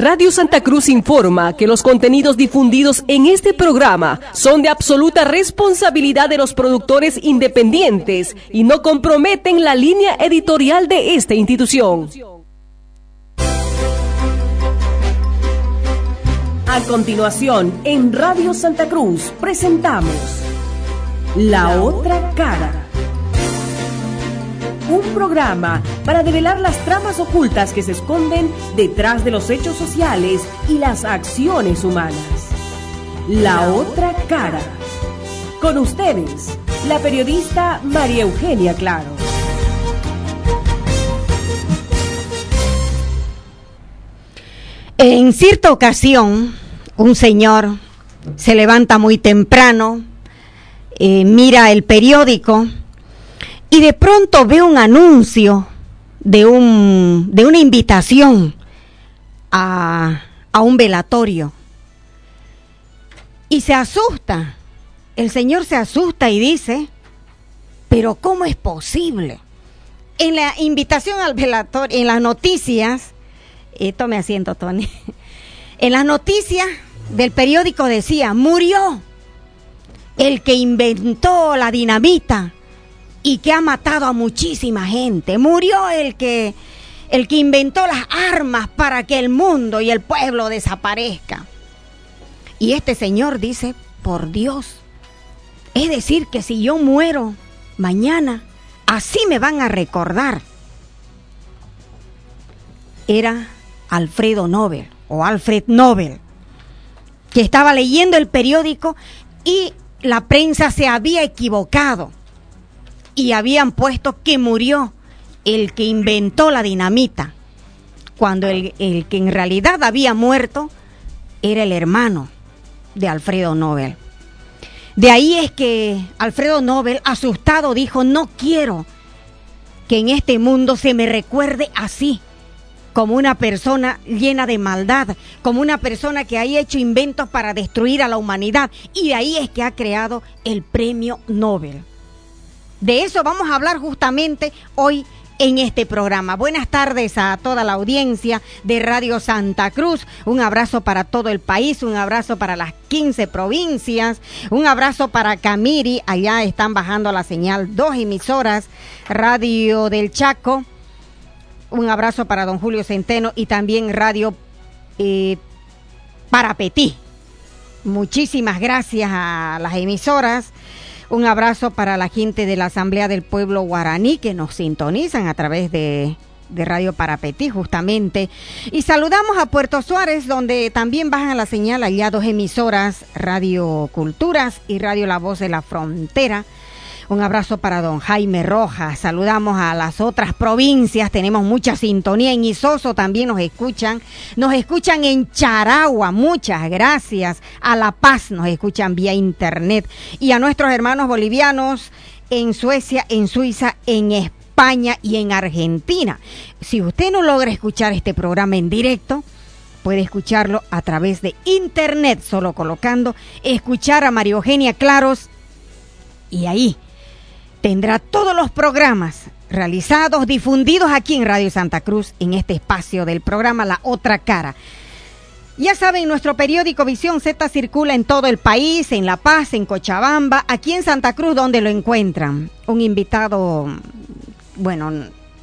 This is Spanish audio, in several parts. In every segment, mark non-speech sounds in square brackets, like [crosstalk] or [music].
Radio Santa Cruz informa que los contenidos difundidos en este programa son de absoluta responsabilidad de los productores independientes y no comprometen la línea editorial de esta institución. A continuación, en Radio Santa Cruz presentamos La Otra Cara un programa para develar las tramas ocultas que se esconden detrás de los hechos sociales y las acciones humanas. La otra cara. Con ustedes, la periodista María Eugenia Claro. En cierta ocasión, un señor se levanta muy temprano, eh, mira el periódico, y de pronto ve un anuncio de, un, de una invitación a, a un velatorio. Y se asusta. El Señor se asusta y dice, pero ¿cómo es posible? En la invitación al velatorio, en las noticias, eh, tome asiento, Tony, [laughs] en las noticias del periódico decía, murió el que inventó la dinamita y que ha matado a muchísima gente. Murió el que el que inventó las armas para que el mundo y el pueblo desaparezca. Y este señor dice, por Dios, es decir, que si yo muero mañana, así me van a recordar. Era Alfredo Nobel o Alfred Nobel, que estaba leyendo el periódico y la prensa se había equivocado y habían puesto que murió el que inventó la dinamita, cuando el, que en realidad había muerto era el hermano de Alfredo Nobel. De ahí es que Alfredo Nobel, asustado, dijo, no quiero que en este mundo se me recuerde así, como una persona llena de maldad, como una persona que ha hecho inventos para destruir a la humanidad. Y de ahí es que ha creado el premio Nobel. De eso vamos a hablar justamente hoy en este programa. Buenas tardes a toda la audiencia de Radio Santa Cruz. Un abrazo para todo el país, un abrazo para las 15 provincias, un abrazo para Camiri. Allá están bajando la señal dos emisoras, Radio del Chaco. Un abrazo para don Julio Centeno y también Radio eh, Parapetí. Muchísimas gracias a las emisoras un abrazo para la gente de la Asamblea del Pueblo Guaraní que nos sintonizan a través de, Radio Parapetí, justamente. Y saludamos a Puerto Suárez, donde también bajan la señal allá dos emisoras, Radio Culturas y Radio La Voz de la Frontera. Un abrazo para don Jaime Rojas. Saludamos a las otras provincias. Tenemos mucha sintonía. En Isoso también nos escuchan. Nos escuchan en Charagua. Muchas gracias. A La Paz nos escuchan vía internet. Y a nuestros hermanos bolivianos en Suecia, en Suiza, en España y en Argentina. Si usted no logra escuchar este programa en directo, puede escucharlo a través de internet, solo colocando escuchar a María Eugenia Claros y ahí tendrá todos los programas realizados, difundidos aquí en Radio Santa Cruz, en este espacio del programa La Otra Cara. Ya saben, nuestro periódico Visión Z circula en todo el país, en La Paz, en Cochabamba, aquí en Santa Cruz, donde lo encuentran. Un invitado, bueno,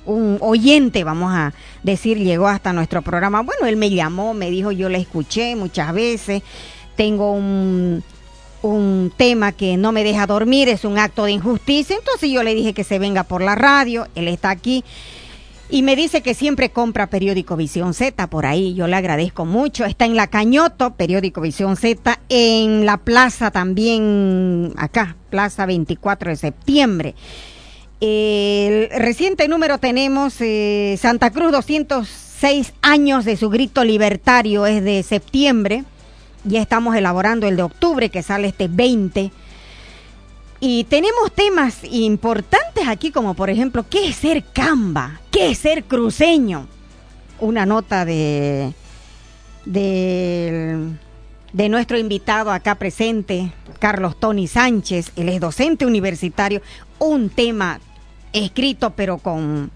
un oyente, vamos a decir, llegó hasta nuestro programa. Bueno, él me llamó, me dijo, yo le escuché muchas veces, tengo un, un tema que no me deja dormir, es un acto de injusticia. Entonces yo le dije que se venga por la radio, él está aquí. Y me dice que siempre compra periódico Visión Z por ahí. Yo le agradezco mucho. Está en la Cañoto, periódico Visión Z. En la plaza también, acá, plaza 24 de septiembre. El reciente número tenemos eh, Santa Cruz 200 seis años de su grito libertario es de septiembre. Ya estamos elaborando el de octubre que sale este 20. Y tenemos temas importantes aquí como por ejemplo, ¿qué es ser camba? ¿Qué es ser cruceño? Una nota de, de, nuestro invitado acá presente, Carlos Tony Sánchez, él es docente universitario, un tema escrito pero con,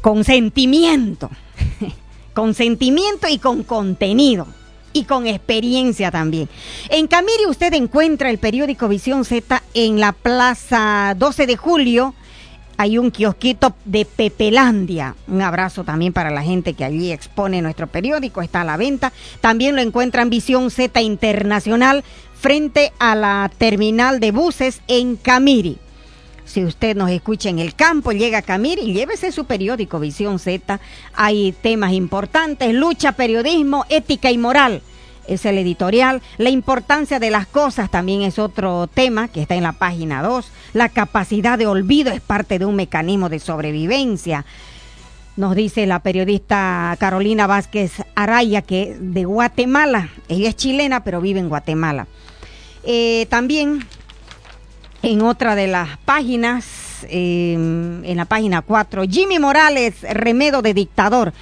con sentimiento, [laughs] con sentimiento y con contenido y con experiencia también. En Camiri usted encuentra el periódico Visión Z en la Plaza 12 de Julio. Hay un kiosquito de Pepelandia. Un abrazo también para la gente que allí expone nuestro periódico. Está a la venta. También lo encuentran Visión Z Internacional frente a la terminal de buses en Camiri. Si usted nos escucha en el campo, llega a Camiri y llévese su periódico Visión Z. Hay temas importantes, lucha, periodismo, ética y moral. Es el editorial. La importancia de las cosas también es otro tema que está en la página 2. La capacidad de olvido es parte de un mecanismo de sobrevivencia. Nos dice la periodista Carolina Vázquez Araya, que de Guatemala. Ella es chilena, pero vive en Guatemala. Eh, también en otra de las páginas, eh, en la página 4, Jimmy Morales, remedo de dictador.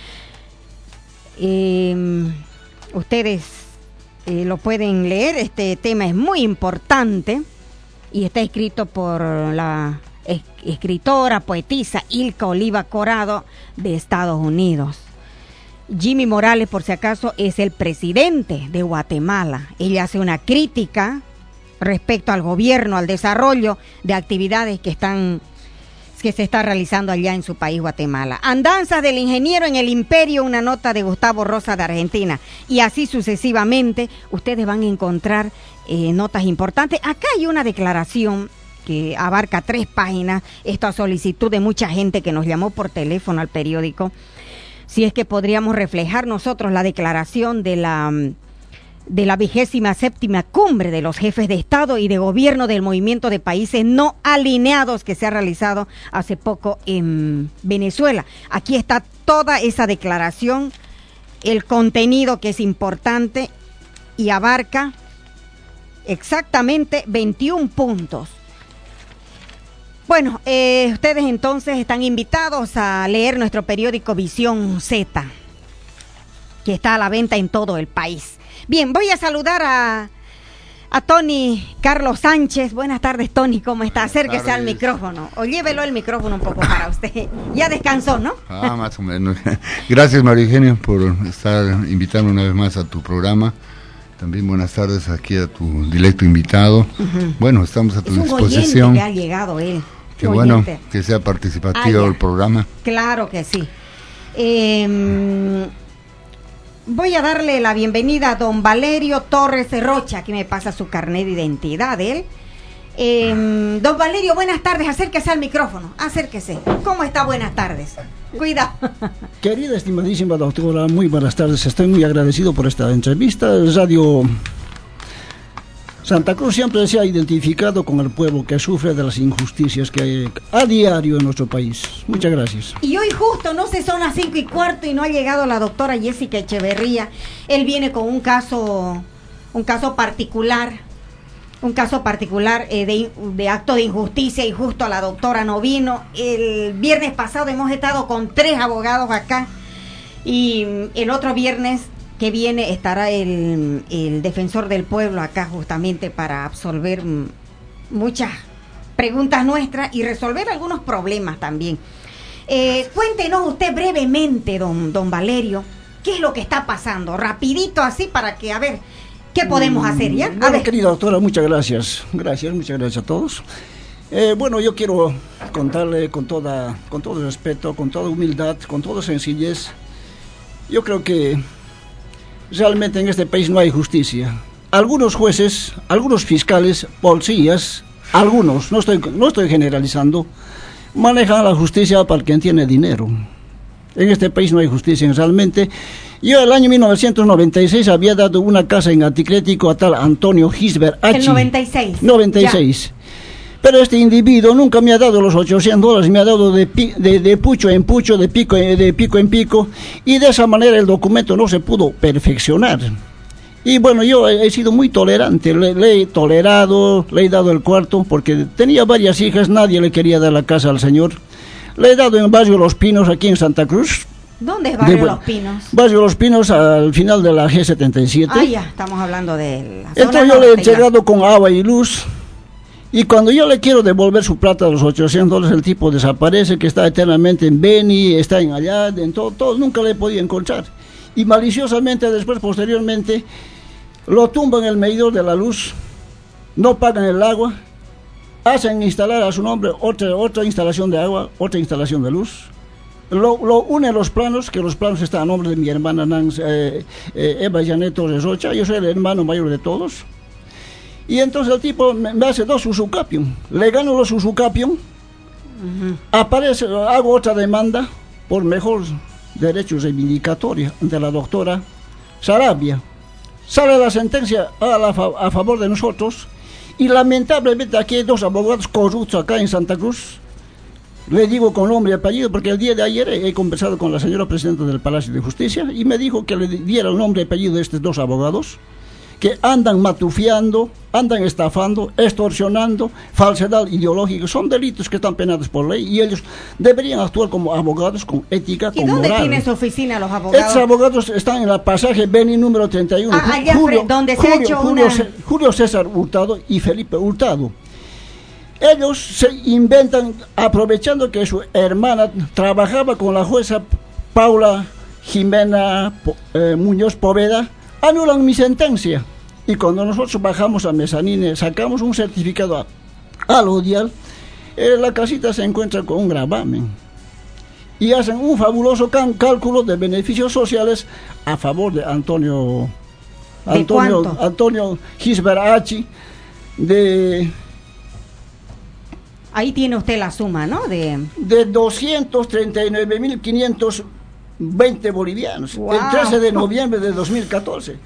Eh, ustedes eh, lo pueden leer, este tema es muy importante y está escrito por la es- escritora, poetisa Ilka Oliva Corado de Estados Unidos. Jimmy Morales, por si acaso, es el presidente de Guatemala. Ella hace una crítica respecto al gobierno, al desarrollo de actividades que están que se está realizando allá en su país Guatemala. Andanzas del ingeniero en el imperio, una nota de Gustavo Rosa de Argentina. Y así sucesivamente, ustedes van a encontrar eh, notas importantes. Acá hay una declaración que abarca tres páginas, esto a solicitud de mucha gente que nos llamó por teléfono al periódico, si es que podríamos reflejar nosotros la declaración de la de la vigésima séptima cumbre de los jefes de Estado y de gobierno del movimiento de países no alineados que se ha realizado hace poco en Venezuela. Aquí está toda esa declaración, el contenido que es importante y abarca exactamente 21 puntos. Bueno, eh, ustedes entonces están invitados a leer nuestro periódico Visión Z, que está a la venta en todo el país. Bien, voy a saludar a, a Tony Carlos Sánchez. Buenas tardes, Tony, ¿cómo está? Acérquese al micrófono o llévelo el micrófono un poco para usted. [laughs] Ya descansó, ¿no? Ah, más o menos. [laughs] Gracias, María Eugenia, por estar invitando una vez más a tu programa. También buenas tardes aquí a tu directo invitado. Bueno, estamos a tu Es un oyente disposición. que ha llegado él. Qué bueno oyente. que sea participativo Ah, el programa. Claro que sí. Eh, voy a darle la bienvenida a don Valerio Torres Rocha, que me pasa su carnet de identidad de él. Eh, don Valerio, buenas tardes. Acérquese al micrófono. Acérquese. ¿Cómo está? Buenas tardes. Cuidado. [laughs] Querida, estimadísima doctora, muy buenas tardes. Estoy muy agradecido por esta entrevista. Radio Santa Cruz siempre se ha identificado con el pueblo que sufre de las injusticias que hay a diario en nuestro país. Muchas gracias. Y hoy justo, no sé, son las cinco y cuarto y no ha llegado la doctora Jessica Echeverría. Él viene con un caso, un caso particular, un caso particular eh, de, de acto de injusticia y justo la doctora no vino. El viernes pasado hemos estado con tres abogados acá y mm, el otro viernes que viene estará el, el defensor del pueblo acá justamente para absolver mm, muchas preguntas nuestras y resolver algunos problemas también. Eh, cuéntenos usted brevemente, don, don Valerio, qué es lo que está pasando, rapidito así para que, a ver, ¿qué podemos hacer ya? A Bueno, ver. querida doctora, muchas gracias. Gracias, muchas gracias a todos. Eh, bueno, yo quiero contarle con, toda, con todo respeto, con toda humildad, con toda sencillez. Yo creo que realmente en este país no hay justicia. Algunos jueces, algunos fiscales, policías, algunos, no estoy, no estoy generalizando, manejan la justicia para quien tiene dinero. En este país no hay justicia realmente. Yo el año 1996 había dado una casa en anticrético a tal Antonio Gisbert H. El 96. 96. Pero este individuo nunca me ha dado los 800 dólares, me ha dado de, pi- de, de pucho en pucho, de pico, en- de pico en pico, y de esa manera el documento no se pudo perfeccionar. Y bueno, yo he, sido muy tolerante, le, le he tolerado, le he dado el cuarto, porque tenía varias hijas, nadie le quería dar la casa al señor. Le he dado en Barrio Los Pinos, aquí en Santa Cruz. ¿Dónde es Barrio De- Los Pinos? Barrio Los Pinos al final de la G77. Ah, ya, estamos hablando de la zona Entonces yo le he entregado con agua y luz. Y cuando yo le quiero devolver su plata a los 800 dólares, el tipo desaparece, que está eternamente en Beni, está en allá, en todo, nunca le podido encontrar. Y maliciosamente, después, posteriormente, lo tumban el medidor de la luz, no pagan el agua, hacen instalar a su nombre otra, otra instalación de agua, otra instalación de luz. Lo, lo une los planos, que los planos están a nombre de mi hermana Nancy, eh, eh, Eva Janet Torres Rocha, yo soy el hermano mayor de todos. Y entonces el tipo me, me hace dos usucapium. Le gano los usucapium, aparece, hago otra demanda por mejor derecho reivindicatoria ante la doctora Sarabia. Sale la sentencia a, la a favor de nosotros y lamentablemente aquí hay dos abogados corruptos acá en Santa Cruz. Le digo con nombre y apellido porque el día de ayer he conversado con la señora presidenta del Palacio de Justicia y me dijo que le diera el nombre y apellido de estos dos abogados que andan matufiando, andan estafando, extorsionando, falsedad ideológica. Son delitos que están penados por ley y ellos deberían actuar como abogados con ética, ¿Y con dónde moral. tienen su oficina los Estos abogados? abogados están en la pasaje Beni número 31. Ah, allá fre- donde se ha Julio- hecho Julio una- Julio César Hurtado y Felipe Hurtado. Ellos se inventan, aprovechando que su hermana trabajaba con la jueza Paula Jimena eh, Muñoz Poveda, anulan mi sentencia. Y cuando nosotros bajamos a Mesanine, sacamos un certificado a- al odial, eh, la casita se encuentra con un gravamen y hacen un fabuloso cálculo de beneficios sociales a favor de Antonio ¿De Antonio? Antonio Gisberachi de Ahí tiene usted la suma, ¿no? De de 239.520 bolivianos Wow. el 13 de noviembre de 2014.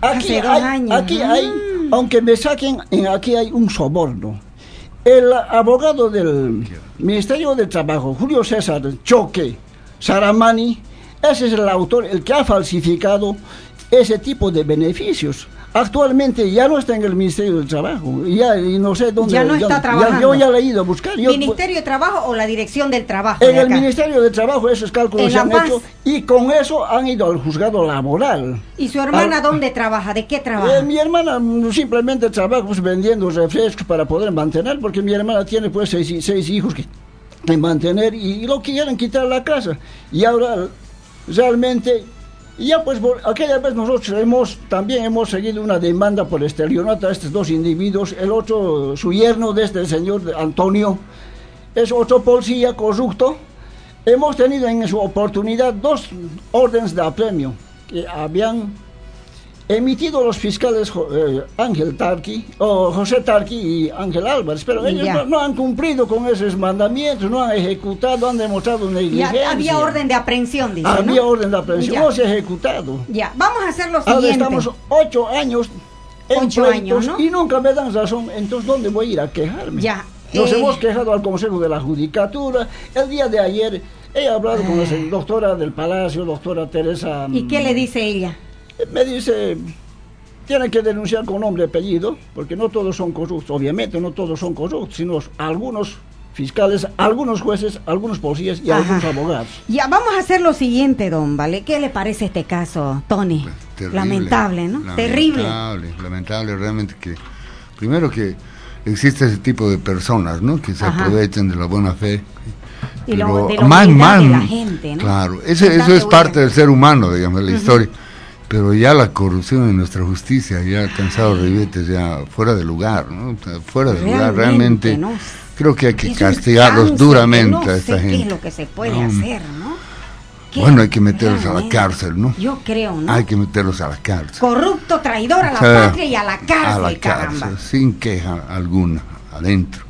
Aquí hay, años. aquí Mm. hay, aunque me saquen, en- aquí hay un soborno. El abogado del Ministerio de Trabajo, Julio César Choque Saramani, ese es el autor, el que ha falsificado ese tipo de beneficios. Actualmente ya no está en el Ministerio del Trabajo, ya y no sé dónde. Ya no está trabajando. yo ya le he ido a buscar. Yo- ¿Ministerio de Trabajo o la Dirección del Trabajo? en de el? Ministerio de Trabajo esos cálculos En se han Paz. hecho y con eso han ido al juzgado laboral. ¿Y su hermana dónde trabaja? ¿De qué eh, trabaja? mi hermana simplemente trabaja pues, vendiendo refrescos para poder mantener, porque mi hermana tiene pues seis, seis hijos que, que mantener y, y lo quieren quitar la casa. Y ahora realmente, ya pues aquella vez nosotros hemos, también hemos seguido una demanda por estelionato a estos dos individuos, el otro, su yerno de este señor Antonio, es otro policía corrupto. Hemos tenido en su oportunidad dos órdenes de apremio que habían emitido los fiscales eh, Ángel Tarqui, o José Tarqui y Ángel Álvarez, pero ellos Ya. no, no han cumplido con esos mandamientos, no han ejecutado, han demostrado Ya negligencia. había orden de aprehensión, dice, Había ¿no? orden de aprehensión, Ya. no se ha ejecutado. Ya, vamos a hacer lo Ahora siguiente. estamos ocho años en Ocho años, ¿no? y nunca me dan razón, entonces ¿dónde voy a ir a quejarme? Ya, Nos eh. hemos quejado al Consejo de la Judicatura, el día de ayer he hablado con la se- doctora del Palacio, doctora Teresa... Ah. ¿Y qué mm, le dice ella? Me dice, tienen que denunciar con nombre y apellido, porque no todos son corruptos, obviamente no todos son corruptos, sino algunos fiscales, algunos jueces, algunos policías y Ajá. algunos abogados. Ya, vamos a hacer lo siguiente, don Vale. ¿Qué le parece este caso, Tony? Terrible, Lamentable, ¿no? Terrible. Lamentable, lamentable realmente que, primero que existe ese tipo de personas, ¿no? Que se Ajá. aprovechan de la buena fe. Y lo- Pero de la más, humildad más, de la gente, ¿no? Claro, ese- eso es parte del ser humano, digamos, de la historia. Pero ya la corrupción en nuestra justicia ya ha alcanzado ribetes ya fuera de lugar, ¿no? Fuera de lugar, Realmente. Creo que hay que Es castigarlos que duramente no a esta sé gente. ¿Qué es lo que se puede No, hacer, no? Bueno, hay que meterlos a la cárcel, ¿no? Yo creo, ¿no? Hay que meterlos a la cárcel. Corrupto, traidor a la patria y a la cárcel, a la caramba. cárcel, sin queja alguna, adentro.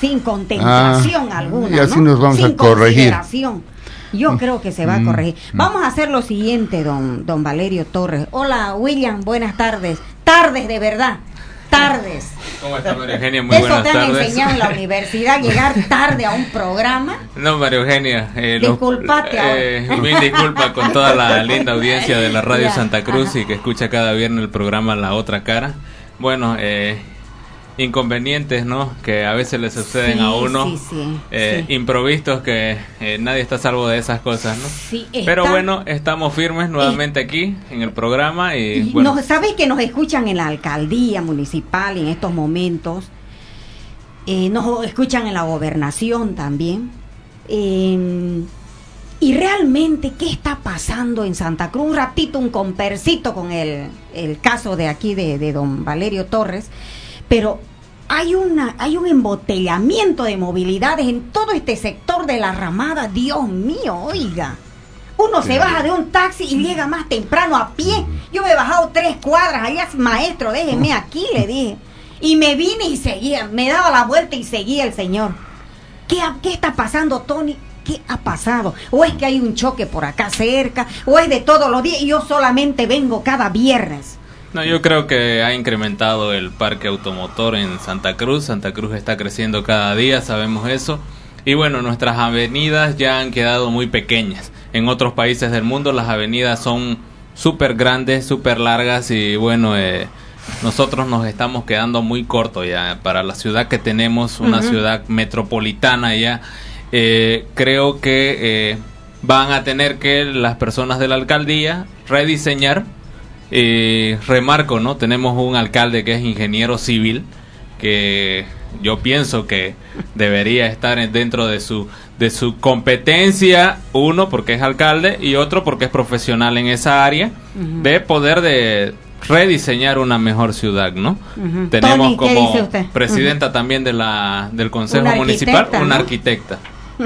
Sin contemplación Ah, alguna. y así ¿no? nos vamos Sin a corregir. Yo creo que se va a mm, corregir. Vamos a hacer lo siguiente, don, don Valerio Torres. Hola, William, buenas tardes. Tardes, de verdad. Tardes. ¿Cómo está María Eugenia? Muy Eso buenas te han tardes. enseñado en la universidad, llegar tarde a un programa. No, María Eugenia. Eh, Disculpate eh, mil disculpas con toda la linda audiencia de la [laughs] Radio Ya, Santa Cruz ajá. y que escucha cada viernes el programa La Otra Cara. Bueno, eh, inconvenientes, ¿no? Que a veces le suceden Sí, a uno. sí, sí, eh. Improvistos que eh, nadie está a salvo de esas cosas, ¿no? Sí, Pero está- bueno, estamos firmes nuevamente aquí en el programa y, Y bueno, nos- ¿Sabes que nos escuchan en la alcaldía municipal en estos momentos? Eh, nos escuchan en la gobernación también. Eh, y realmente, ¿qué está pasando en Santa Cruz? Un ratito, un compercito con el, el caso de aquí de, de don Valerio Torres. Pero hay, una, hay un embotellamiento de movilidades en todo este sector de la ramada. Dios mío, oiga. Uno se baja de un taxi y llega más temprano a pie. Yo me he bajado tres cuadras. Allá, maestro, déjeme aquí, le dije. Y me vine y seguía. Me daba la vuelta y seguía el señor. ¿Qué, qué está pasando, Tony? ¿Qué ha pasado? ¿O es que hay un choque por acá cerca? ¿O es de todos los días y yo solamente vengo cada viernes? No, yo creo que ha incrementado el parque automotor en Santa Cruz. Santa Cruz está creciendo cada día, sabemos eso. Y bueno, nuestras avenidas ya han quedado muy pequeñas. En otros países del mundo las avenidas son súper grandes, súper largas y bueno, eh, nosotros nos estamos quedando muy cortos ya para la ciudad que tenemos, una ciudad metropolitana ya. Eh, creo que eh, van a tener que las personas de la alcaldía rediseñar eh, remarco, ¿no? Tenemos un alcalde que es ingeniero civil, que yo pienso que debería estar en- dentro de su de su competencia, uno porque es alcalde y otro porque es profesional en esa área, de poder de rediseñar una mejor ciudad, ¿no? Tenemos Tony, ¿qué como presidenta también de la del Consejo Una Municipal arquitecta, una ¿no? arquitecta.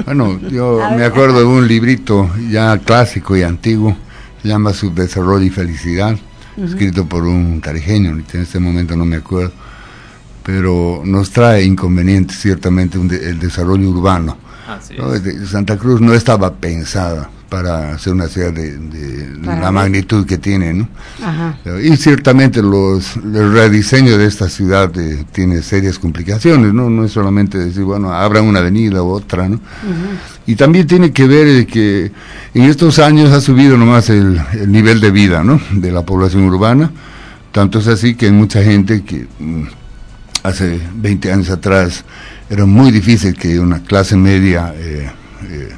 Bueno, yo A me acuerdo de un librito ya clásico y antiguo, se llama Subdesarrollo y Felicidad, escrito por un tarijeño, en este momento no me acuerdo, pero nos trae inconvenientes ciertamente un de- el desarrollo urbano. Así ¿no? es. De- Santa Cruz no estaba pensada para ser una ciudad de, la magnitud que tiene, ¿no? Ajá. Y ciertamente los, el rediseño de esta ciudad eh, tiene serias complicaciones, ¿no? No es solamente decir, bueno, abran una avenida u otra, ¿no? Y también tiene que ver eh, que en estos años ha subido nomás el, el nivel de vida, ¿no? De la población urbana. Tanto es así que hay mucha gente que mm, hace 20 años atrás era muy difícil que una clase media eh, eh,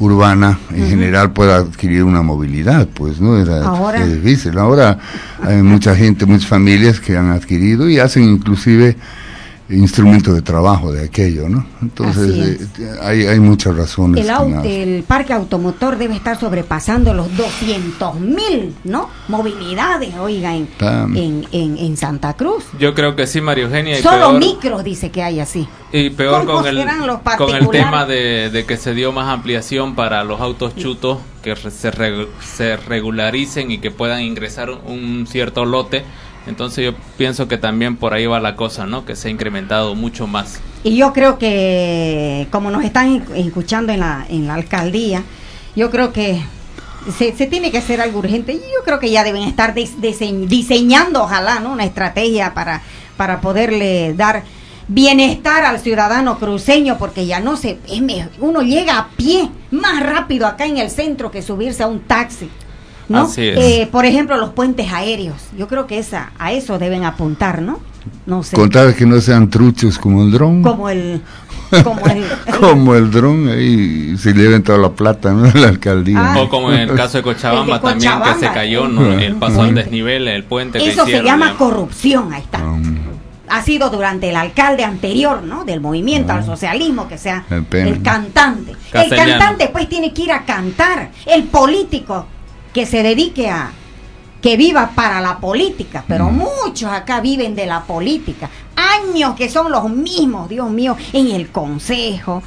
urbana en general pueda adquirir una movilidad, pues no era Ahora. difícil. Ahora hay mucha gente, muchas familias que han adquirido y hacen inclusive instrumentos de trabajo de aquello, ¿no? Entonces eh, hay, hay muchas razones. El, au- parque automotor debe estar sobrepasando los 200 mil, ¿no? Movilidades, oiga, en, en, en, en Santa Cruz. Yo creo que sí, María Eugenia. y Solo peor- micros dice que hay así. Y peor ¿Cómo con el, con el tema de, de que se dio más ampliación para los autos chutos que re- se, se regularicen y que puedan ingresar un cierto lote. Entonces yo pienso que también por ahí va la cosa, ¿no? Que se ha incrementado mucho más. Y yo creo que, como nos están escuchando en la, en la alcaldía, yo creo que se, se tiene que hacer algo urgente. Y yo creo que ya deben estar dise- diseñando, ojalá, ¿no? Una estrategia para, para poderle dar bienestar al ciudadano cruceño, porque ya no se... uno llega a pie más rápido acá en el centro que subirse a un taxi. ¿No? Así es. Eh, por ejemplo, los puentes aéreos. Yo creo que esa, a eso deben apuntar, ¿no? No sé. Contar que no sean truchos como el dron. Como el... Como el, [laughs] como el dron, ahí se lleven toda la plata, ¿no? [laughs] La alcaldía. Ah. O como en el caso de Cochabamba, El también que se cayó. ¿no? El paso al desnivel, el puente que Eso se llama corrupción, ahí está. Um, Ha sido durante el alcalde anterior, ¿no? Del movimiento al socialismo, que sea pena. el cantante. El cantante pues tiene que ir a cantar. El político que se dedique a que viva para la política, pero muchos acá viven de la política. Años que son los mismos, Dios mío, en el consejo,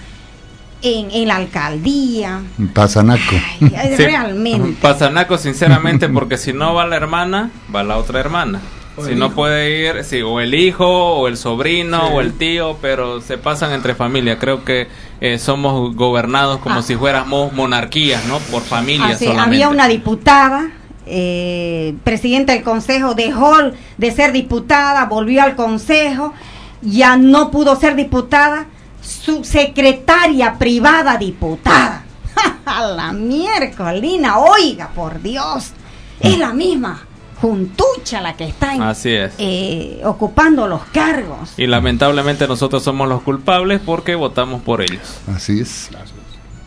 en, en la alcaldía. Pasanaco. Ay, ay, [laughs] Sí, realmente. Pasanaco, sinceramente, [laughs] porque si no va la hermana, va la otra hermana. O si no hijo. puede ir, sí, o el hijo, o el sobrino, Sí. o el tío, pero se pasan entre familia. Creo que eh, somos gobernados como Ah. si fuéramos monarquías, ¿no? Por familia Así, solamente. había una diputada, eh, presidenta del consejo, dejó de ser diputada, volvió al consejo ya no pudo ser diputada, su secretaria privada diputada. [laughs] A la miércolina, oiga, por Dios, es la misma juntucha la que está en- Así es. eh, ocupando los cargos. Y lamentablemente nosotros somos los culpables porque votamos por ellos. Así es.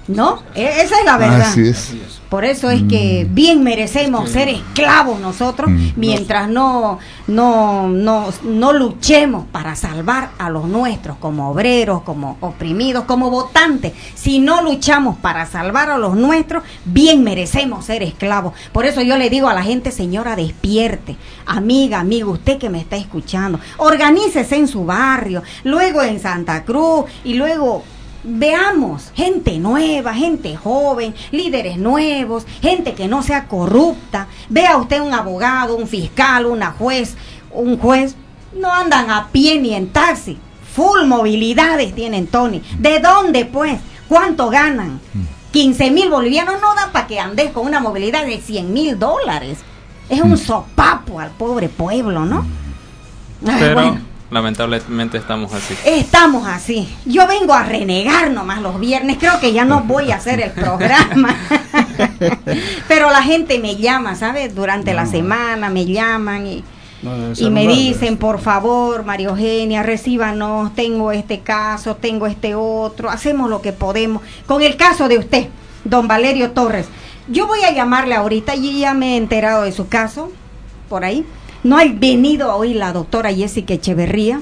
¿No? E- esa es la verdad. Así es. Por eso es que bien merecemos ser esclavos nosotros Mm. mientras no, no, no, no luchemos para salvar a los nuestros como obreros, como oprimidos, como votantes. Si no luchamos para salvar a los nuestros, bien merecemos ser esclavos. Por eso yo le digo a la gente, señora, despierte. Amiga, amigo, usted que me está escuchando, organícese en su barrio, luego en Santa Cruz y luego Veamos gente nueva, gente joven, líderes nuevos, gente que no sea corrupta. Vea usted un abogado, un fiscal, una juez, un juez. No andan a pie ni en taxi. Full movilidades tienen, Tony. ¿De dónde, pues? ¿Cuánto ganan? 15 mil bolivianos no dan para que andes con una movilidad de 100 mil dólares. Es un sopapo al pobre pueblo, ¿no? Ay, Pero bueno. Lamentablemente estamos así. Estamos así. Yo vengo a renegar nomás los viernes. Creo que ya no voy a hacer el programa. [laughs] Pero la gente me llama, ¿sabes? Durante la semana me llaman y, No, y me dicen, por favor, María Eugenia, recíbanos, tengo este caso, tengo este otro, hacemos lo que podemos. Con el caso de usted, don Valerio Torres, yo voy a llamarle ahorita, y ya me he enterado de su caso, por ahí. No ha venido hoy la doctora Jessica Echeverría.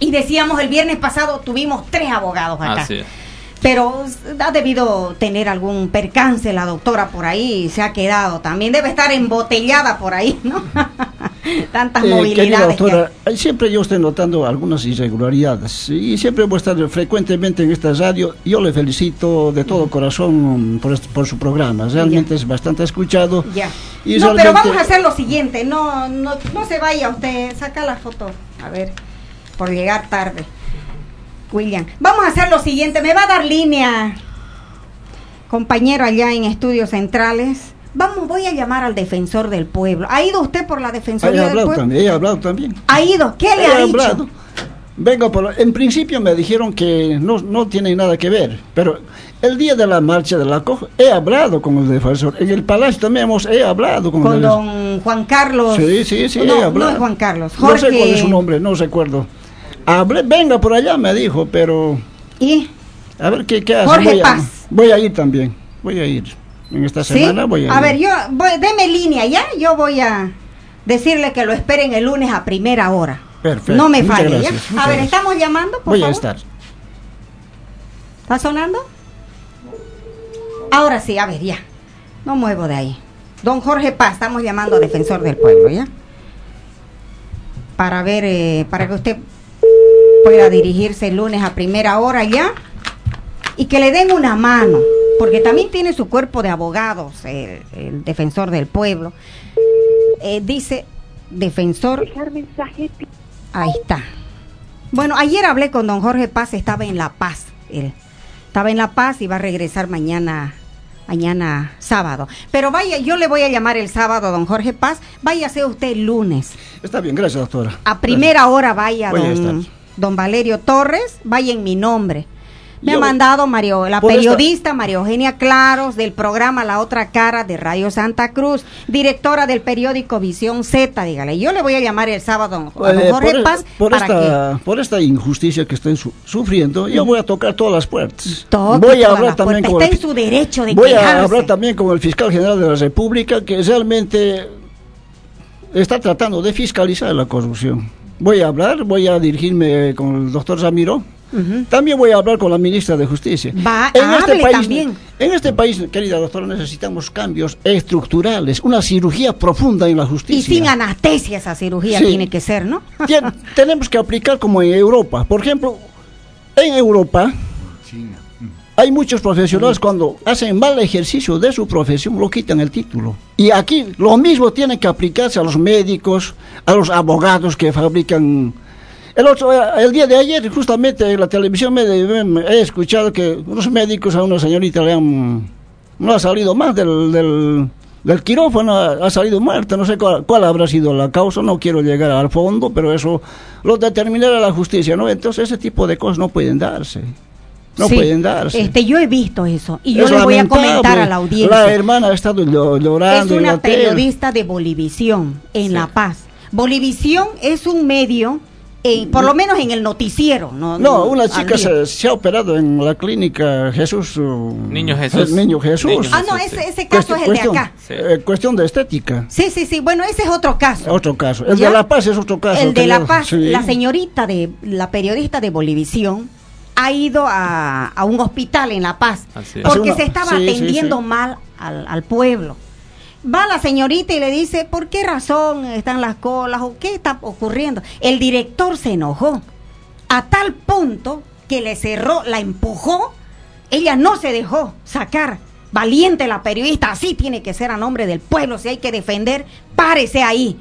Y decíamos, el viernes pasado tuvimos tres abogados acá. Así es. Pero ha debido tener algún percance la doctora por ahí se ha quedado también. Debe estar embotellada por ahí, ¿no? [laughs] Tantas Eh, movilidades. doctora, eh, siempre yo estoy notando algunas irregularidades y siempre voy a estar frecuentemente en esta radio. Yo le felicito de todo corazón mm, por, este- por su programa. Realmente es bastante escuchado. Ya. Y no, pero vamos a hacer lo siguiente. No, no, no se vaya usted. Saca la foto. A ver, por llegar tarde. William. Vamos a hacer lo siguiente. Me va a dar línea, compañero allá en Estudios Centrales. Vamos, voy a llamar al defensor del pueblo. ¿Ha ido usted por la defensoría del pueblo? también, he hablado también. ¿Ha ido? ¿Qué le ha dicho? hablado. Vengo por, en principio me dijeron que no, no tienen nada que ver, pero el día de la marcha de la COJ he hablado con el defensor. En el palacio también hemos, he hablado con, Con el don Juan Carlos. Sí, sí, sí, he No, hablado. no es Juan Carlos. No sé cuál es su nombre, no recuerdo. Hablé, venga por allá, me dijo, pero ¿Y? a ver qué, qué hace. Jorge voy, a, Paz. voy a ir también, voy a ir. En esta ¿Sí? semana voy a ir. A ver, yo, voy, deme línea ya. Yo voy a decirle que lo esperen el lunes a primera hora. Perfecto, No me falle, ¿ya? A ver, estamos llamando, por Voy a estar. ¿Está sonando? Ahora sí, a ver, ya. No muevo de ahí. Don Jorge Paz, estamos llamando a Defensor del Pueblo, ¿ya? Para ver, eh, para que usted pueda dirigirse el lunes a primera hora ya y que le den una mano, porque también tiene su cuerpo de abogados, el, el Defensor del Pueblo. Eh, dice Defensor. Ahí está. Bueno, ayer hablé con don Jorge Paz, estaba en La Paz. Él estaba en La Paz y va a regresar mañana, mañana sábado. Pero vaya, yo le voy a llamar el sábado a don Jorge Paz. Váyase usted el lunes. Está bien, gracias, doctora. A primera hora vaya don. Don Valerio Torres, vaya en mi nombre. Me Yo- ha mandado Mario, la esta- periodista María Eugenia Claros del programa La Otra Cara de Radio Santa Cruz, directora del periódico Visión Z, dígale. Yo le voy a llamar el sábado a don Eh, Jorge por, Paz por para que esta, por esta injusticia que están su- sufriendo, yo voy a tocar todas las puertas. Voy a hablar también con Está el en su derecho de Voy quejarse. a hablar también con el fiscal general de la República que realmente está tratando de fiscalizar la corrupción. Voy a hablar, voy a dirigirme con el doctor Ramiro. Ujú. También voy a hablar con la ministra de Justicia. Va, hable también. En este país, querida doctora, necesitamos cambios estructurales, una cirugía profunda en la Y justicia. sin anestesia esa cirugía Sí. tiene que ser, ¿no? [laughs] Tien- tenemos que aplicar como en Europa. Por ejemplo, en Europa hay muchos profesionales cuando hacen mal ejercicio de su profesión lo quitan el título. Y aquí lo mismo tiene que aplicarse a los médicos, a los abogados que fabrican. El otro el día de ayer justamente en la televisión me, he escuchado que unos médicos a una señorita le han no ha salido más del, del, del quirófano ha salido muerta. No sé cuál, cuál habrá sido la causa, no quiero llegar al fondo, pero eso lo determinará la justicia, ¿no? Entonces ese tipo de cosas no pueden darse. No Sí, pueden darse. Este, yo he visto eso y yo Es le voy a comentar a la audiencia. La hermana ha estado llo- es llorando. en una periodista de Bolivisión en Sí. La Paz. Bolivisión es un medio, eh, por lo menos en el noticiero. No, No, una chica se, se ha operado en la clínica Jesús. uh, Niño Jesús. el Niño Jesús. Niño Ah, no, ese, sí. ese caso es el de acá. Sí. eh, cuestión de estética. Sí, sí, sí. Bueno, ese es otro caso. Otro caso. El ¿Ya? de La Paz es otro caso. El de La yo- Paz, sí. la señorita de la periodista de Bolivisión ha ido a, a un hospital en La Paz Así porque se estaba sí, sí, atendiendo sí. mal al, al pueblo. Va la señorita y le dice, ¿por qué razón están las colas o qué está ocurriendo? El director se enojó a tal punto que le cerró, la empujó, ella no se dejó sacar. Valiente la periodista, así tiene que ser a nombre del pueblo, si hay que defender, párese ahí.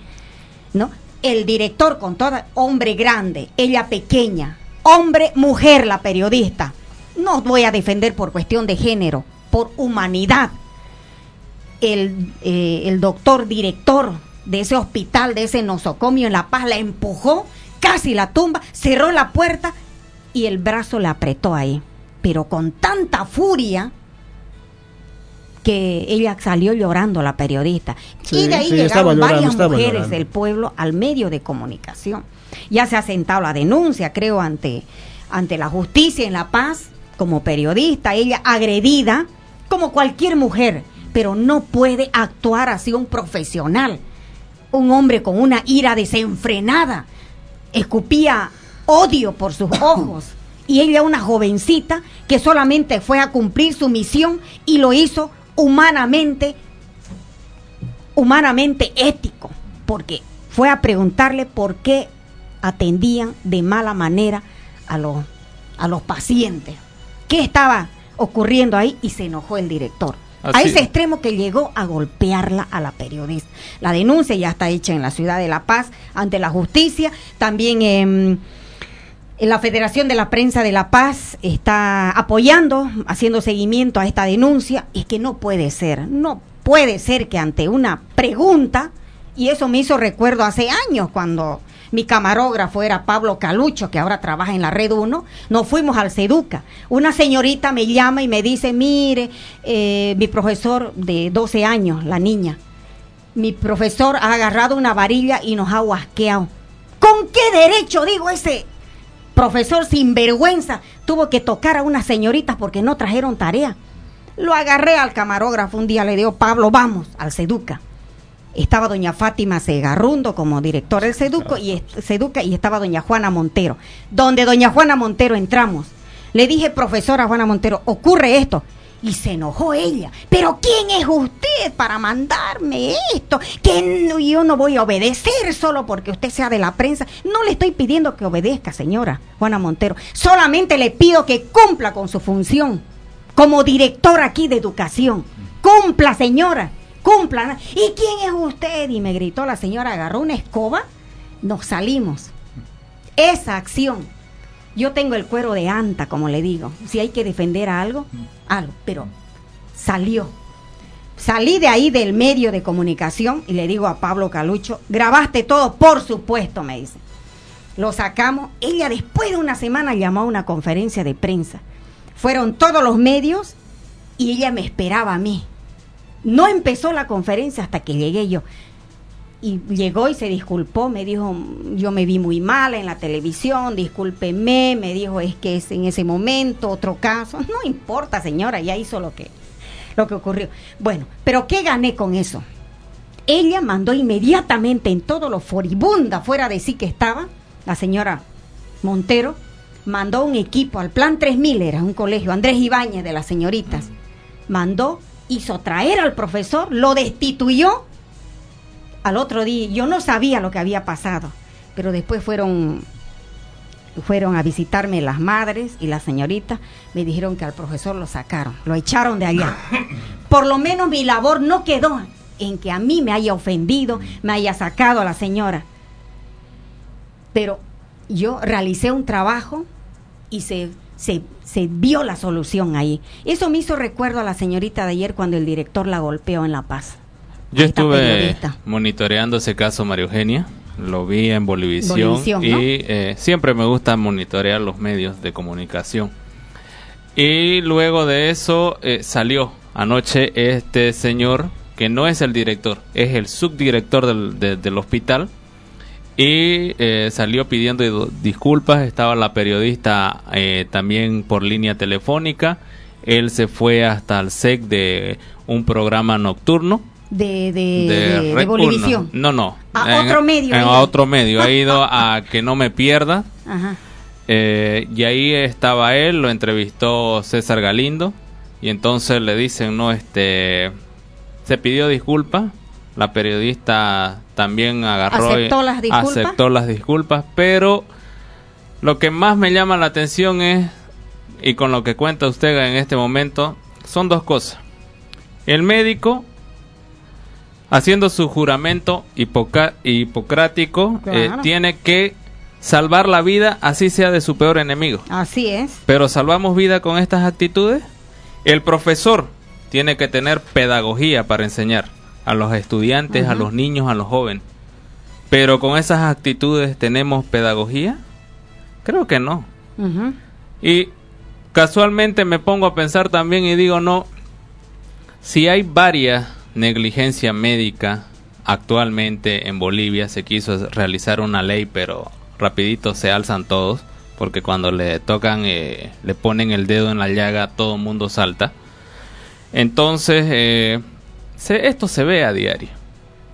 ¿No? El director con toda hombre grande, ella pequeña, hombre, mujer la periodista. No voy a defender por cuestión de género, por humanidad. El, eh, el doctor director de ese hospital, de ese nosocomio en La Paz, la empujó, casi la tumba, cerró la puerta y el brazo le apretó ahí. Pero con tanta furia que ella salió llorando, la periodista. Sí, y de ahí sí, llegaron varias mujeres llorando. del pueblo al medio de comunicación. Ya se ha sentado la denuncia, creo, ante, ante la justicia en La Paz, como periodista, ella agredida, como cualquier mujer, pero no puede actuar así un profesional. Un hombre con una ira desenfrenada, escupía odio por sus [coughs] ojos. Y ella, una jovencita que solamente fue a cumplir su misión y lo hizo humanamente, humanamente ético, porque fue a preguntarle por qué atendían de mala manera a los, a los pacientes. ¿Qué estaba ocurriendo ahí? Y se enojó el director. A Así- ese extremo que llegó a golpearla a la periodista. La denuncia ya está hecha en la ciudad de La Paz ante la justicia, también en, en la Federación de la Prensa de La Paz está apoyando, haciendo seguimiento a esta denuncia. Es que no puede ser, no puede ser que ante una pregunta, y eso me hizo recuerdo hace años cuando mi camarógrafo era Pablo Calucho, que ahora trabaja en la Red 1, nos fuimos al Seduca. Una señorita me llama y me dice, mire, eh, mi profesor de 12 años, la niña, mi profesor ha agarrado una varilla y nos ha huasqueado. ¿Con qué derecho, digo, ese profesor sinvergüenza tuvo que tocar a unas señoritas porque no trajeron tarea? Lo agarré al camarógrafo un día, le digo, Pablo, vamos al Seduca. Estaba doña Fátima Segarrundo como directora del Seduco y, Seduca y estaba doña Juana Montero. Donde doña Juana Montero entramos. Le dije, profesora Juana Montero, ocurre esto. Y se enojó ella. Pero ¿quién es usted para mandarme esto? Que yo no voy a obedecer solo porque usted sea de la prensa. No le estoy pidiendo que obedezca, señora Juana Montero. Solamente le pido que cumpla con su función como directora aquí de educación. Cumpla, señora. Cumpla. ¿Y quién es usted? Y me gritó la señora, agarró una escoba. Nos salimos. Esa acción yo tengo el cuero de anta, como le digo. Si hay que defender a algo, algo. Pero salió. Salí de ahí del medio de comunicación y le digo a Pablo Calucho, grabaste todo, por supuesto, me dice. Lo sacamos. Ella después de una semana llamó a una conferencia de prensa. Fueron todos los medios y ella me esperaba a mí. No empezó la conferencia hasta que llegué yo y llegó y se disculpó, me dijo, yo me vi muy mal en la televisión, discúlpeme, me dijo, es que es en ese momento otro caso. [laughs] No importa, señora, ya hizo lo que, lo que ocurrió. Bueno, pero ¿qué gané con eso? Ella mandó inmediatamente en todo lo foribunda fuera de sí que estaba, la señora Montero, mandó un equipo al Plan 3000, era un colegio, Andrés Ibáñez de las señoritas, mandó, hizo traer al profesor, lo destituyó al otro día, yo no sabía lo que había pasado, pero después fueron fueron a visitarme las madres y las señoritas, me dijeron que al profesor lo sacaron, lo echaron de allá. [coughs] Por lo menos mi labor no quedó en que a mí me haya ofendido, me haya sacado a la señora. Pero yo realicé un trabajo y se, se, se vio la solución ahí. Eso me hizo recuerdo a la señorita de ayer cuando el director la golpeó en La Paz. Yo estuve periodista. monitoreando ese caso, María Eugenia. Lo vi en Bolivisión, Bolivisión, y ¿no? eh, siempre me gusta monitorear los medios de comunicación. Y luego de eso eh, salió anoche este señor, que no es el director, es el subdirector del, de- del hospital, y eh, salió pidiendo di- disculpas. Estaba la periodista eh, también por línea telefónica. Él se fue hasta el SEC de un programa nocturno De, de, de, de Red Bolivisión. No, no. A otro medio en- otro medio. Ha ido a [laughs] que no me pierda. Ajá. Eh, y ahí estaba él, lo entrevistó César Galindo. Y entonces le dicen, no, este. Se pidió disculpas. La periodista también agarró. y ¿Aceptó las disculpas? Aceptó las disculpas. Pero lo que más me llama la atención es. Y con lo que cuenta usted en este momento. Son dos cosas. El médico haciendo su juramento hipoca- hipocrático, eh, tiene que salvar la vida, así sea de su peor enemigo. Así es. Pero salvamos vida con estas actitudes. El profesor tiene que tener pedagogía para enseñar a los estudiantes, a los niños, a los jóvenes. Pero con esas actitudes tenemos pedagogía? Creo que no. Y casualmente me pongo a pensar también y digo, no, si hay varias negligencia médica actualmente en Bolivia, se quiso realizar una ley, pero rapidito se alzan todos, porque cuando le tocan, eh, le ponen el dedo en la llaga, todo el mundo salta. Entonces, eh, se- esto se ve a diario.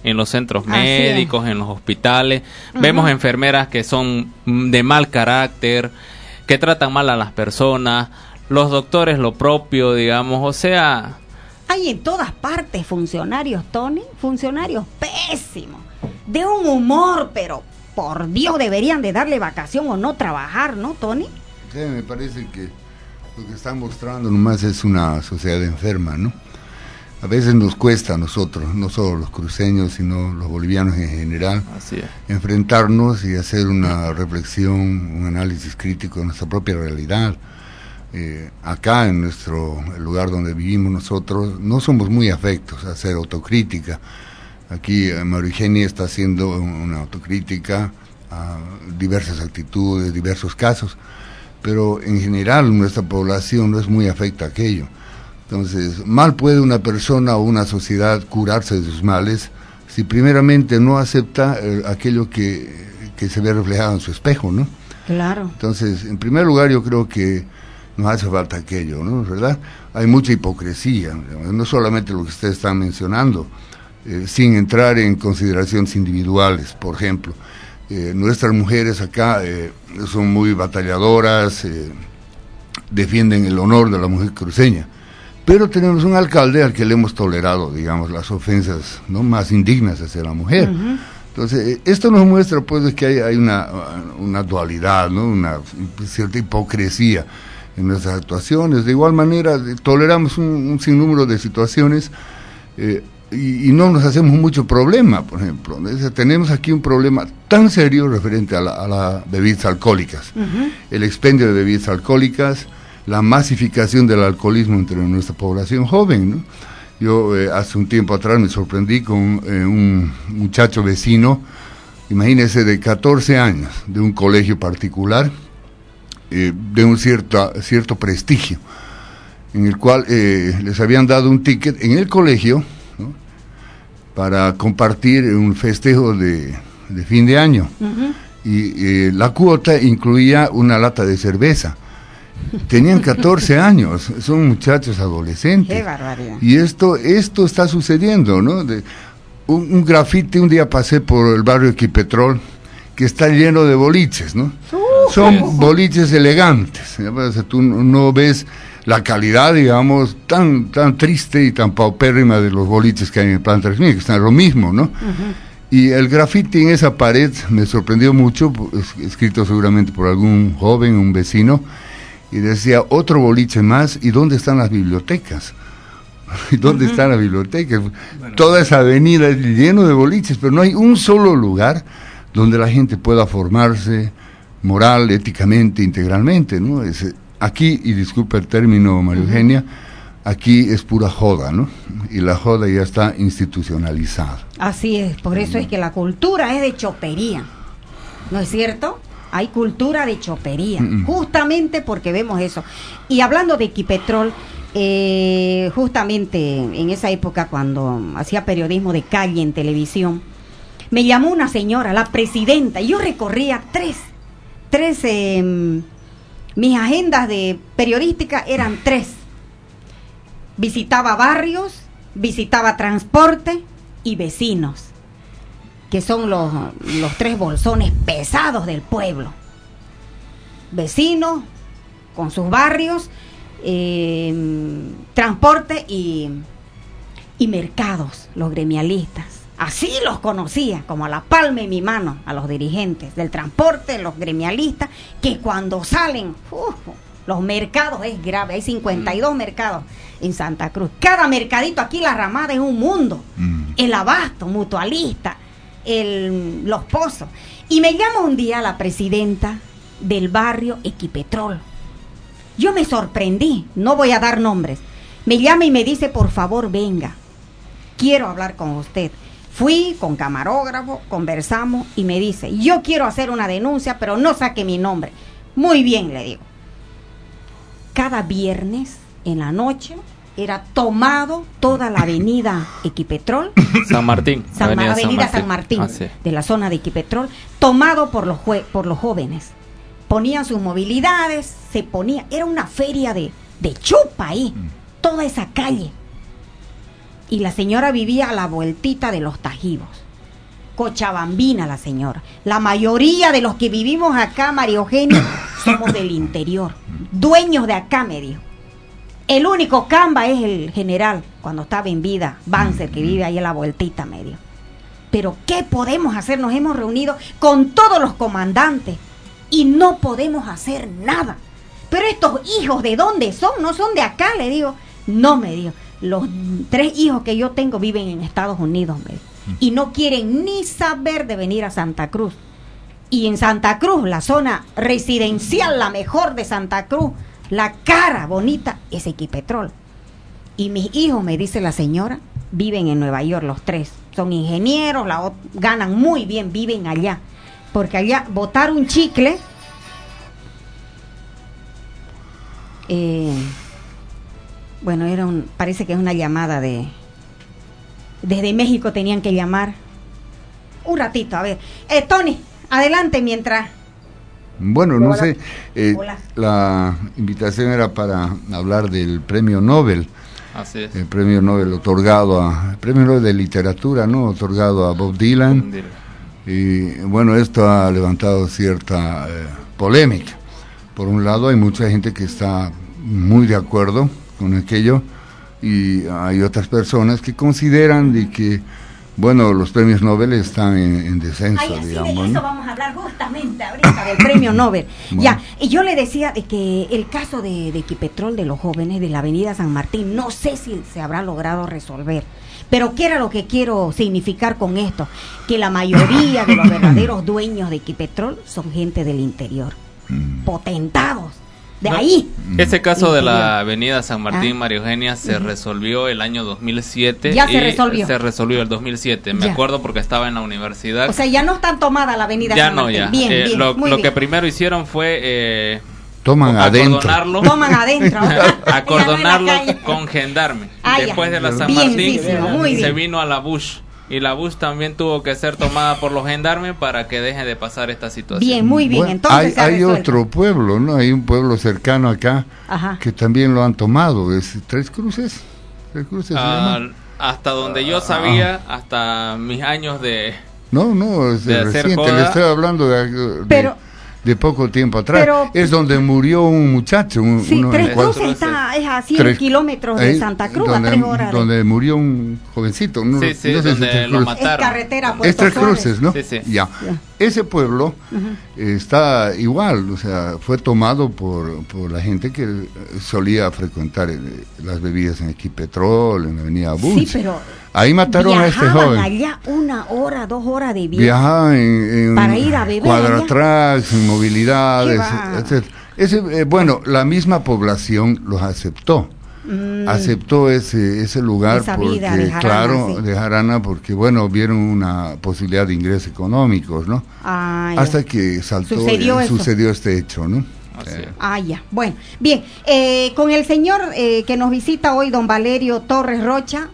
En los centros Así es. médicos, en los hospitales. Vemos enfermeras que son de mal carácter, que tratan mal a las personas. Los doctores lo propio, digamos. O sea, Hay en todas partes funcionarios, Tony, funcionarios pésimos, de un humor, pero por Dios deberían de darle vacación o no trabajar, ¿no, Tony? Sí, me parece que lo que están mostrando nomás es una sociedad enferma, ¿no? A veces nos cuesta a nosotros, no solo los cruceños, sino los bolivianos en general, así es. enfrentarnos y hacer una reflexión, un análisis crítico de nuestra propia realidad. Eh, acá en nuestro el lugar donde vivimos nosotros no somos muy afectos a hacer autocrítica. Aquí eh, María Eugenia está haciendo un- una autocrítica a diversas actitudes, diversos casos, pero en general nuestra población no es muy afecta a aquello. Entonces, mal puede una persona o una sociedad curarse de sus males si primeramente no acepta eh, aquello que, que se ve reflejado en su espejo, ¿no? Claro. Entonces, en primer lugar, yo creo que nos hace falta aquello, ¿no? ¿Verdad? Hay mucha hipocresía, no solamente lo que ustedes están mencionando, eh, sin entrar en consideraciones individuales, por ejemplo. Eh, nuestras mujeres acá eh, son muy batalladoras, defienden el honor de la mujer cruceña, pero tenemos un alcalde al que le hemos tolerado, digamos, las ofensas ¿no? más indignas hacia la mujer. Entonces, eh, esto nos muestra pues que hay, hay una, una dualidad, ¿no? una cierta hipocresía en nuestras actuaciones. De igual manera, eh, toleramos un, un sinnúmero de situaciones eh, y, y no nos hacemos mucho problema, por ejemplo. tenemos aquí un problema tan serio referente a las a las bebidas alcohólicas. El expendio de bebidas alcohólicas, la masificación del alcoholismo entre nuestra población joven, ¿no? Yo eh, hace un tiempo atrás me sorprendí con eh, un muchacho vecino, imagínese, de 14 años, de un colegio particular, eh, de un cierto, cierto prestigio, en el cual les habían dado un ticket en el colegio ¿no? para compartir un festejo de, de fin de año. Y la cuota incluía una lata de cerveza. Tenían 14 años, son muchachos adolescentes. Qué barbaridad. Y esto, esto está sucediendo, ¿no? De, un, un grafiti, un día pasé por el barrio Equipetrol, que está lleno de boliches, ¿no? Son boliches elegantes. tú no ves la calidad, digamos, tan, tan triste y tan paupérrima de los boliches que hay en Planta Resmilla, que están lo mismo, ¿no? Y el grafiti en esa pared me sorprendió mucho, es- escrito seguramente por algún joven, un vecino, y decía, otro boliche más, ¿y dónde están las bibliotecas? [laughs] ¿Y dónde están las bibliotecas? Toda esa avenida es lleno de boliches, pero no hay un solo lugar donde la gente pueda formarse moral, éticamente, integralmente, ¿no? Es, eh, aquí, y disculpa el término, María Eugenia, Aquí es pura joda, ¿no? Y la joda ya está institucionalizada. Así es, por eso es que la cultura es de chopería. ¿No es cierto? Hay cultura de chopería, Mm, mm. justamente porque vemos eso. Y hablando de Equipetrol, eh, justamente en esa época cuando hacía periodismo de calle en televisión, me llamó una señora, la presidenta, y yo recorría tres, tres, eh, mis agendas de periodística eran tres. Visitaba barrios, visitaba transporte y vecinos, que son los, los tres bolsones pesados del pueblo. Vecinos con sus barrios, eh, transporte y, y mercados, los gremialistas. Así los conocía, como a la palma de mi mano, a los dirigentes del transporte, los gremialistas, que cuando salen, uf, los mercados es grave, hay 52 mercados en Santa Cruz. Cada mercadito aquí, la ramada es un mundo. Mm. El abasto, mutualista, el- los pozos. Y me llama un día la presidenta del barrio Equipetrol. Yo me sorprendí, no voy a dar nombres. Me llama y me dice, por favor, venga. Quiero hablar con usted. Fui con camarógrafo, conversamos y me dice, yo quiero hacer una denuncia, pero no saque mi nombre. Muy bien, le digo. Cada viernes en la noche era tomado toda la avenida Equipetrol [coughs] San Martín. San Avenida, San Martín, Ah, sí. de la zona de Equipetrol, tomado por los, jue- por los jóvenes. Ponían sus movilidades, se ponía, era una feria de, de chupa ahí, toda esa calle. Y la señora vivía a la vueltita de los Tajivos. Cochabambina la señora. La mayoría de los que vivimos acá, María Eugenia, [coughs] somos del interior. Dueños de acá, me dijo. El único camba es el general, cuando estaba en vida, Banzer, que vive ahí a la vueltita medio. Pero ¿qué podemos hacer? Nos hemos reunido con todos los comandantes y no podemos hacer nada. Pero estos hijos, ¿de dónde son? No son de acá, le digo. No, me dijo. Los tres hijos que yo tengo viven en Estados Unidos, me dijo. Y no quieren ni saber de venir a Santa Cruz. Y en Santa Cruz, la zona residencial, la mejor de Santa Cruz, la cara bonita es Equipetrol. Y mis hijos, me dice la señora, viven en Nueva York los tres. Son ingenieros, la ganan muy bien, viven allá. Porque allá botar un chicle... eh, bueno, era un, parece que es una llamada de... Desde México tenían que llamar. Un ratito, a ver. Eh, Tony, adelante mientras... Bueno, no Hola. sé, eh, Hola. la invitación era para hablar del premio Nobel, Así es. el premio Nobel otorgado a, el premio Nobel de literatura, ¿no? Otorgado a Bob Dylan. Y bueno, esto ha levantado cierta eh, polémica. Por un lado, hay mucha gente que está muy de acuerdo con aquello y hay otras personas que consideran de que, bueno, los premios Nobel están en, en descenso, Ay, así de eso ¿no? vamos a hablar justamente ahorita del premio [coughs] Nobel. Bueno. Ya, y yo le decía de que el caso de, de Equipetrol de los jóvenes de la avenida San Martín, no sé si se habrá logrado resolver. Pero ¿qué era lo que quiero significar con esto? Que la mayoría de los [coughs] verdaderos dueños de Equipetrol son gente del interior, Mm. potentados, de No, ahí. Ese caso de la avenida San Martín, Ah. María Eugenia, se resolvió el año 2007. Ya se y resolvió. Se resolvió el 2007. Me Ya. acuerdo porque estaba en la universidad. O sea, ya no están tomada la avenida ya San no, Martín. ya. Bien, Eh, bien, lo muy lo bien. que primero hicieron fue eh, Toman adentro. Toman adentro. [laughs] acordonarlo no con gendarme. Ah, ya. Después de la San Martín se bien. vino a la Bush y la Bush también tuvo que ser tomada por los gendarmes para que deje de pasar esta situación. Bien, muy bien. Bueno, Entonces hay, hay otro pueblo, ¿no? Hay un pueblo cercano acá Ajá. que también lo han tomado, es Tres Cruces. Tres Cruces Ah, hasta donde yo sabía, hasta mis años de No, no, es de reciente, le estoy hablando de, de- Pero- de poco tiempo atrás. pero- es donde murió un muchacho. Un, Sí, uno- Tres Cruces está, es a 100 Tres- kilómetros de ahí, Santa Cruz, donde, a 3 horas. de- Donde murió un jovencito. No, Sí, sí, no sé si donde Tres lo Cruces. mataron. Es carretera a Es Puerto Tres Suárez. Cruces, ¿no? Sí, sí. Ya. Ese pueblo está igual, o sea, fue tomado por, por la gente que solía frecuentar eh, las bebidas en Equipetrol, en la Avenida Bush. Sí, pero Ahí mataron a este viajaban joven. allá una hora, dos horas de viaje. Viajaba en, en Para ir a beber cuadratracks, en movilidades, etc. Ese, eh, bueno, la misma población los aceptó. Mm. aceptó ese, ese lugar Esa porque, vida de Jarana, claro, sí. de Jarana, porque, bueno, vieron una posibilidad de ingresos económicos, ¿no? Ah. Hasta que saltó, Sucedió eh, sucedió este hecho, ¿no? Eh, es. Ah, ya. Bueno, bien. eh, con el señor eh, que nos visita hoy, don Valerio Torres Rocha,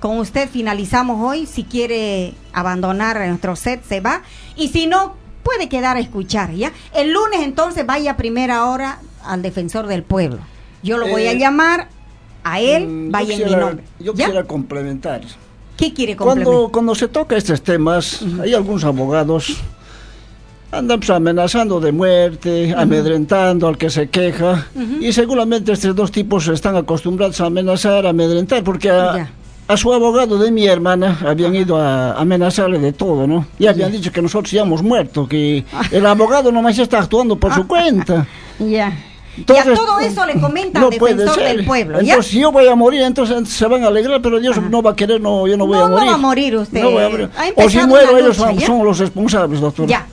con usted finalizamos hoy. Si quiere abandonar nuestro set, se va. Y si no, puede quedar a escuchar, ¿ya? El lunes, entonces, vaya a primera hora al defensor del pueblo. Yo lo voy a Eh, llamar a él, Mm, vaya en mi nombre. Yo ¿Ya? quisiera complementar. ¿Qué quiere complementar? Cuando, cuando se toca estos temas, hay algunos abogados andan pues, amenazando de muerte, amedrentando al que se queja, y seguramente estos dos tipos están acostumbrados a amenazar, a amedrentar, porque a. a su abogado de mi hermana habían ido a amenazarle de todo, ¿no? Y habían dicho que nosotros ya hemos muerto, que [laughs] el abogado nomás está actuando por su cuenta. [laughs] Ya. Entonces, y a todo eso le comenta al puede defensor del pueblo, ¿ya? Entonces, si yo voy a morir, entonces se van a alegrar, pero Dios Ajá. no va a querer, no, yo no voy No, a no morir. va a morir usted. No voy a morir. O si muero, ellos lucha, son, son los responsables, doctor. Ya.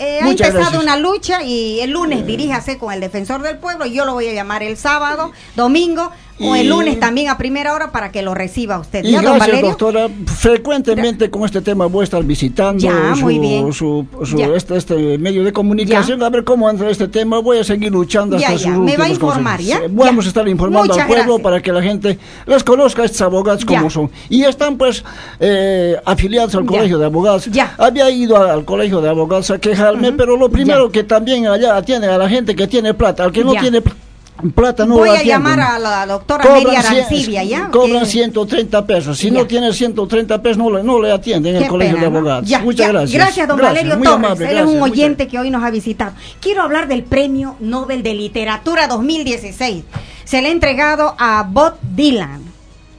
Eh, ha empezado gracias. una lucha y el lunes diríjase con el defensor del pueblo. Yo lo voy a llamar el sábado, domingo o el lunes también a primera hora para que lo reciba usted. Y ¿Ya, don gracias, doctora. Frecuentemente con este tema voy a estar visitando Ya, su, muy bien. su- su- Ya. este, este medio de comunicación, a ver cómo entra este tema. Voy a seguir luchando hasta ya, sus me va a informar. ¿ya? Vamos a estar informando Muchas al pueblo gracias. para que la gente les conozca a estos abogados como son. Y están pues eh, afiliados al colegio de abogados. Ya. Había ido al colegio de abogados a quejarme, pero lo primero que también allá atienden a la gente que tiene plata. Al que no tiene pl- plata no Voy a llamar a la doctora Cobran Arancibia, ¿ya? Cobran Que- 130 pesos. Si Ya. no tiene 130 pesos, no le, no le atienden en el colegio pena, de ¿no? abogados. Ya, Muchas ya. gracias. Gracias, don Valerio muy Torres. amable, Él es un oyente que hoy nos ha visitado. Quiero hablar del Premio Nobel de Literatura 2016. Se le ha entregado a Bob Dylan.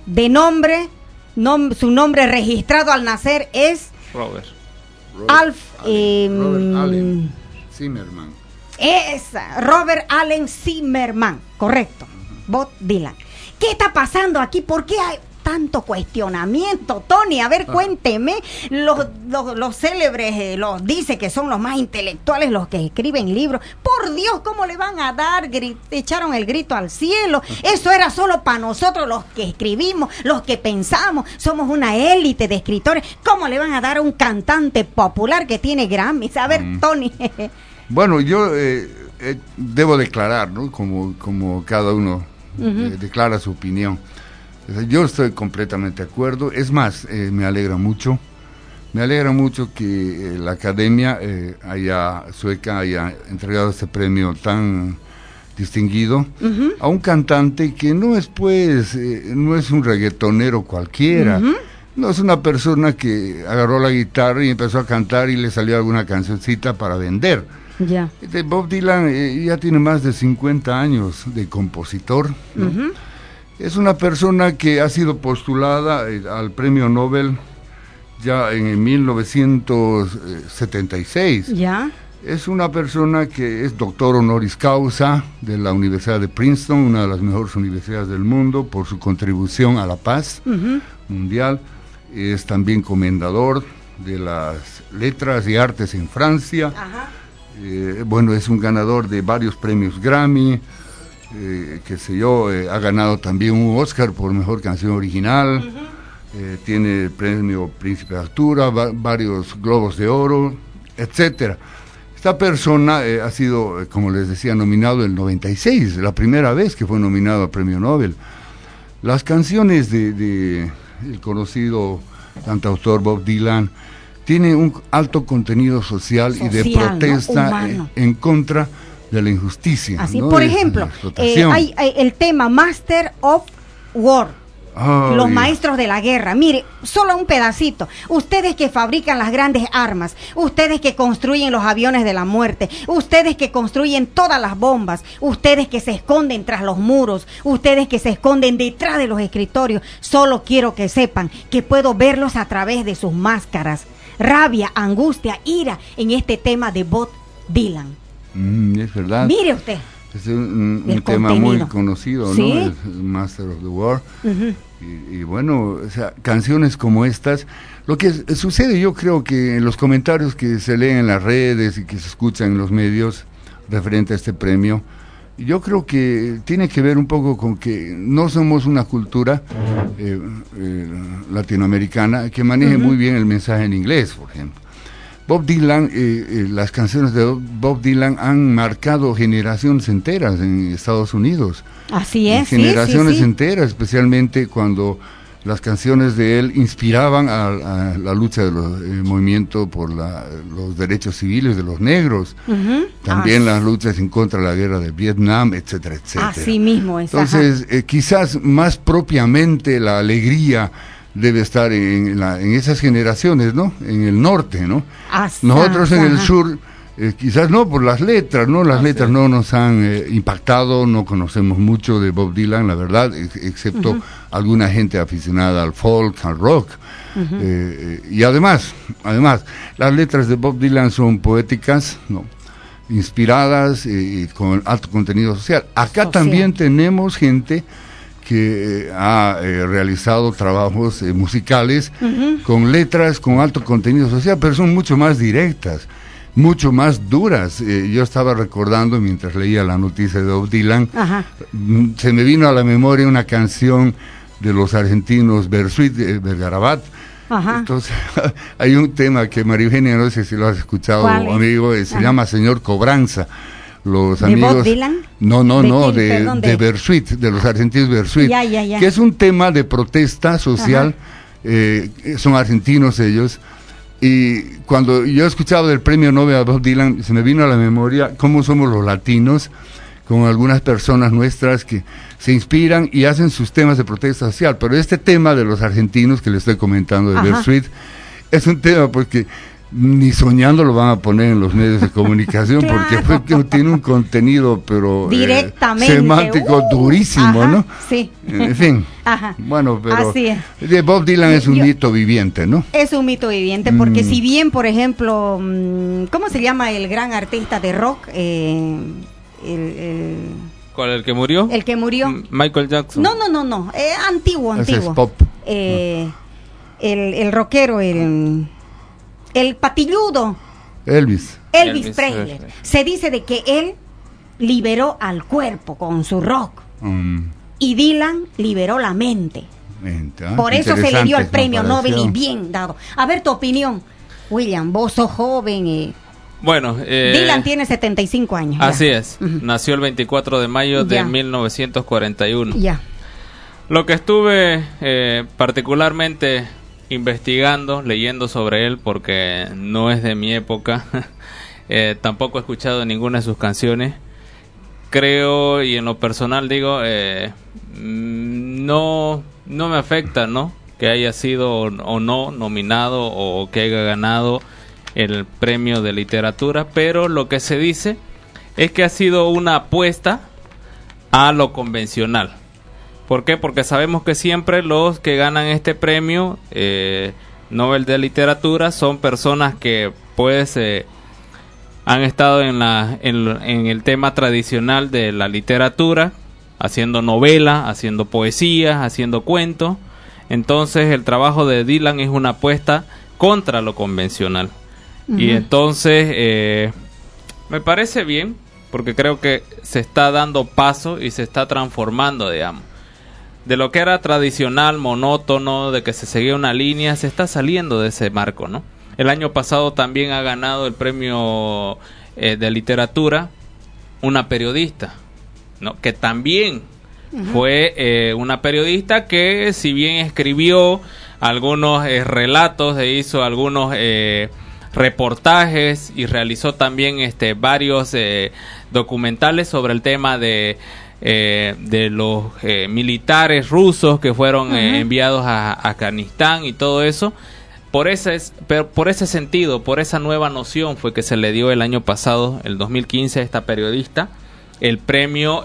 De nombre, nom- su nombre registrado al nacer es Robert. Robert Alf. Allen, eh, Robert Allen Zimmerman. Esa, Robert Allen Zimmerman, correcto. Bob Dylan. ¿Qué está pasando aquí? ¿Por qué hay tanto cuestionamiento, Tony? A ver, cuénteme. Los, los, los célebres eh, los dice que son los más intelectuales los que escriben libros. Por Dios, ¿cómo le van a dar? Echaron el grito al cielo. Eso era solo para nosotros los que escribimos, los que pensamos. Somos una élite de escritores. ¿Cómo le van a dar a un cantante popular que tiene Grammys? A ver, Tony. [laughs] Bueno, yo eh, eh, debo declarar, ¿no? Como, como cada uno eh, declara su opinión. Yo estoy completamente de acuerdo. Es más, eh, me alegra mucho. Me alegra mucho que la academia haya, sueca haya entregado este premio tan distinguido a un cantante que no es pues, no es un reggaetonero cualquiera. No es una persona que agarró la guitarra y empezó a cantar y le salió alguna cancioncita para vender. Ya. Este Bob Dylan eh, ya tiene más de 50 años de compositor. ¿no? Es una persona que ha sido postulada eh, al premio Nobel ya en el 1976. Ya. Es una persona que es doctor honoris causa de la Universidad de Princeton, una de las mejores universidades del mundo, por su contribución a la paz mundial. Es también comendador de las letras y artes en Francia. Ajá. Eh, bueno, es un ganador de varios premios Grammy, eh, que sé yo, eh, ha ganado también un Oscar por mejor canción original, eh, tiene el premio Príncipe de Altura, va- varios Globos de Oro, etcétera. Esta persona ha sido, como les decía, nominado el 96, la primera vez que fue nominado al premio Nobel. Las canciones de, de el conocido cantautor Bob Dylan tienen un alto contenido social, y de protesta eh, en contra de la injusticia. Así, ¿no? por ejemplo, eh, hay, hay el tema Master of War. Los maestros de la guerra. Mire, solo un pedacito. Ustedes que fabrican las grandes armas, ustedes que construyen los aviones de la muerte, ustedes que construyen todas las bombas, ustedes que se esconden tras los muros, ustedes que se esconden detrás de los escritorios, solo quiero que sepan que puedo verlos a través de sus máscaras. Rabia, angustia, ira en este tema de Bob Dylan. Mm, es verdad. Mire usted. Es un, tema muy conocido, Sí. ¿no? El, Master of the War. Y, y bueno, o sea, canciones como estas. Lo que sucede, yo creo que en los comentarios que se leen en las redes y que se escuchan en los medios referente a este premio, yo creo que tiene que ver un poco con que no somos una cultura eh, eh, latinoamericana que maneje muy bien el mensaje en inglés, por ejemplo. Bob Dylan, eh, las canciones de Bob Dylan han marcado generaciones enteras en Estados Unidos. Así es. Generaciones enteras, especialmente cuando las canciones de él inspiraban a, la lucha del eh, movimiento por los derechos civiles de los negros, también las luchas en contra de la guerra de Vietnam, etcétera, etcétera. Así mismo es. Entonces, eh, quizás más propiamente la alegría debe estar en, esas generaciones, ¿no? En el norte, ¿no? Nosotros en el sur eh, quizás no por las letras, ¿no? Las letras no nos han eh, impactado, no conocemos mucho de Bob Dylan, la verdad, excepto alguna gente aficionada al folk, al rock. Eh, y además, además, las letras de Bob Dylan son poéticas, ¿no? inspiradas y con alto contenido social. Acá también tenemos gente que ha realizado trabajos musicales con letras con alto contenido social, pero son mucho más directas mucho más duras. Eh, yo estaba recordando mientras leía la noticia de Bob Dylan, mm, se me vino a la memoria una canción de los argentinos Bersuit, de Bergarabat. Entonces, [laughs] hay un tema que María Eugenia, no sé si lo has escuchado, amigo, eh, se llama Señor Cobranza. Los ¿De amigos. Bob Dylan? No, no, no, de, de, Bersuit, de los argentinos Bersuit, que es un tema de protesta social. Eh, son argentinos ellos y cuando yo he escuchado del premio Nobel a Bob Dylan, se me vino a la memoria cómo somos los latinos, con algunas personas nuestras que se inspiran y hacen sus temas de protesta social. Pero este tema de los argentinos que le estoy comentando de Bersuit, es un tema porque ni soñando lo van a poner en los medios de [laughs] comunicación porque fue, tiene un contenido pero eh, directamente semántico uh, durísimo no sí en fin [laughs] ajá. bueno pero Así es. Bob Dylan es un mito viviente no es un mito viviente porque mm. si bien por ejemplo mm, cómo se llama el gran artista de rock eh, el, ¿Cuál, el que murió? El que murió. Michael Jackson. No, no, no, no. Eh, antiguo, antiguo. es pop. Eh, el, el rockero, el el patilludo. Elvis. Elvis, Presley. Se dice de que él liberó al cuerpo con su rock. Mm. Y Dylan liberó la mente. Ah, Por eso se le dio el premio Nobel y bien dado. A ver tu opinión, William, vos sos joven. y Bueno, eh, Dylan tiene 75 años. Así es. Nació el 24 de mayo de 1941. Ya. Lo que estuve eh, particularmente investigando, leyendo sobre él porque no es de mi época. [laughs] Eh, tampoco he escuchado ninguna de sus canciones. Creo y en lo personal digo, eh, mm, no, no me afecta, ¿no? Que haya sido o no nominado o que haya ganado el premio de literatura, pero lo que se dice es que ha sido una apuesta a lo convencional ¿Por qué? Porque sabemos que siempre los que ganan este premio eh, Nobel de Literatura son personas que pues eh, han estado en, la, en, el tema tradicional de la literatura, haciendo novela, haciendo poesía, haciendo cuentos. Entonces el trabajo de Dylan es una apuesta contra lo convencional. Y entonces eh, me parece bien, porque creo que se está dando paso y se está transformando, digamos de lo que era tradicional, monótono, de que se seguía una línea, se está saliendo de ese marco, ¿no? El año pasado también ha ganado el premio eh, de literatura una periodista, ¿no? Que también fue eh, una periodista que si bien escribió algunos eh, relatos e hizo algunos reportajes y realizó también este varios documentales sobre el tema de eh, de los eh, militares rusos que fueron eh, enviados a, Afganistán y todo eso. Por ese, por ese sentido, por esa nueva noción fue que se le dio el año pasado, el 2015, a esta periodista, el premio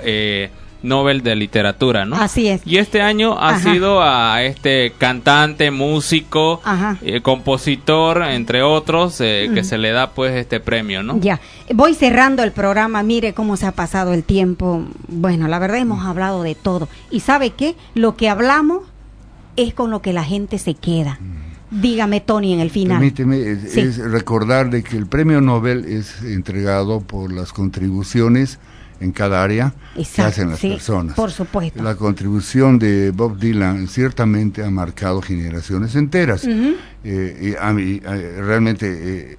Nobel de Literatura, ¿no? Así es. Y este año ha sido a este cantante, músico, eh, compositor, entre otros, eh, que se le da pues este premio, ¿no? Ya, voy cerrando el programa, mire cómo se ha pasado el tiempo. Bueno, la verdad hemos hablado de todo. ¿Y sabe qué? Lo que hablamos es con lo que la gente se queda. Dígame, Tony, en el final. Permíteme, es, recordar de que el premio Nobel es entregado por las contribuciones en cada área que hacen las sí, personas. por supuesto. La contribución de Bob Dylan ciertamente ha marcado generaciones enteras. Eh, y a mí, eh, realmente, eh,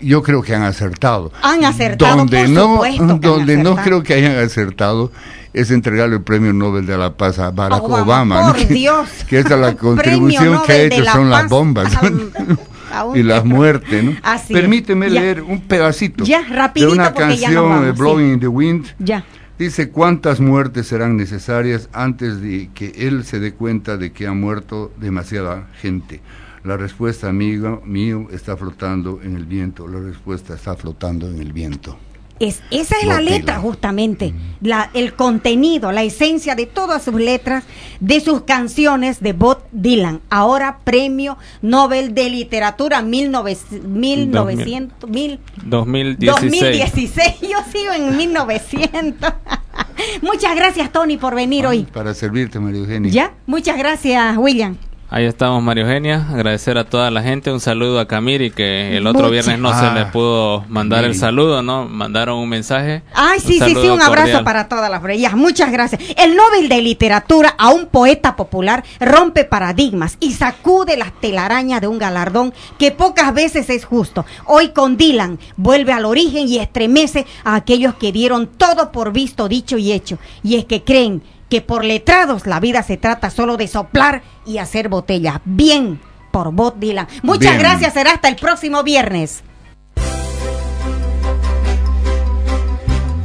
yo creo que han acertado. Han acertado, Donde por no, supuesto que han donde no creo que hayan acertado es entregarle el premio Nobel de la Paz a Barack Obama, Obama. ¿no? por [laughs] Dios. Que esa la [laughs] Premio contribución que ha hecho la son las bombas. [laughs] y las muertes, ¿no? Así es. Permíteme Ya. leer un pedacito Ya, rapidito, de una ya canción vamos, de sí. Blowing in the Wind. Ya. Dice cuántas muertes serán necesarias antes de que él se dé cuenta de que ha muerto demasiada gente. La respuesta, amigo mío, está flotando en el viento. La respuesta está flotando en el viento. Es, esa es la letra, justamente. La, el contenido, la esencia de todas sus letras, de sus canciones de Bob Dylan. Ahora premio Nobel de Literatura 1900, 1900, mil- 2016. 2016. [laughs] Yo sigo en 1900. [laughs] Muchas gracias, Tony, por venir hoy. Para servirte, María Eugenia. ¿Ya? Muchas gracias, William. Ahí estamos, María Eugenia. Agradecer a toda la gente. Un saludo a Camiri, que el otro Mucha- viernes no Ah, se le pudo mandar el saludo, ¿no? Mandaron un mensaje. Ay, sí, sí, sí, un abrazo cordial. para todas las bellas. Muchas gracias. El Nobel de Literatura a un poeta popular rompe paradigmas y sacude las telarañas de un galardón que pocas veces es justo. Hoy con Dylan vuelve al origen y estremece a aquellos que dieron todo por visto, dicho y hecho. Y es que creen que por letrados la vida se trata solo de soplar y hacer botellas. Bien por Bob Dylan. Muchas Bien. gracias, será hasta el próximo viernes.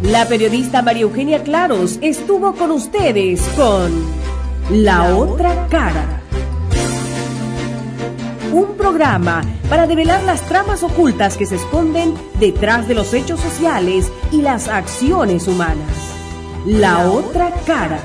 La periodista María Eugenia Claros estuvo con ustedes con La Otra Cara. Un programa para develar las tramas ocultas que se esconden detrás de los hechos sociales y las acciones humanas. La otra cara.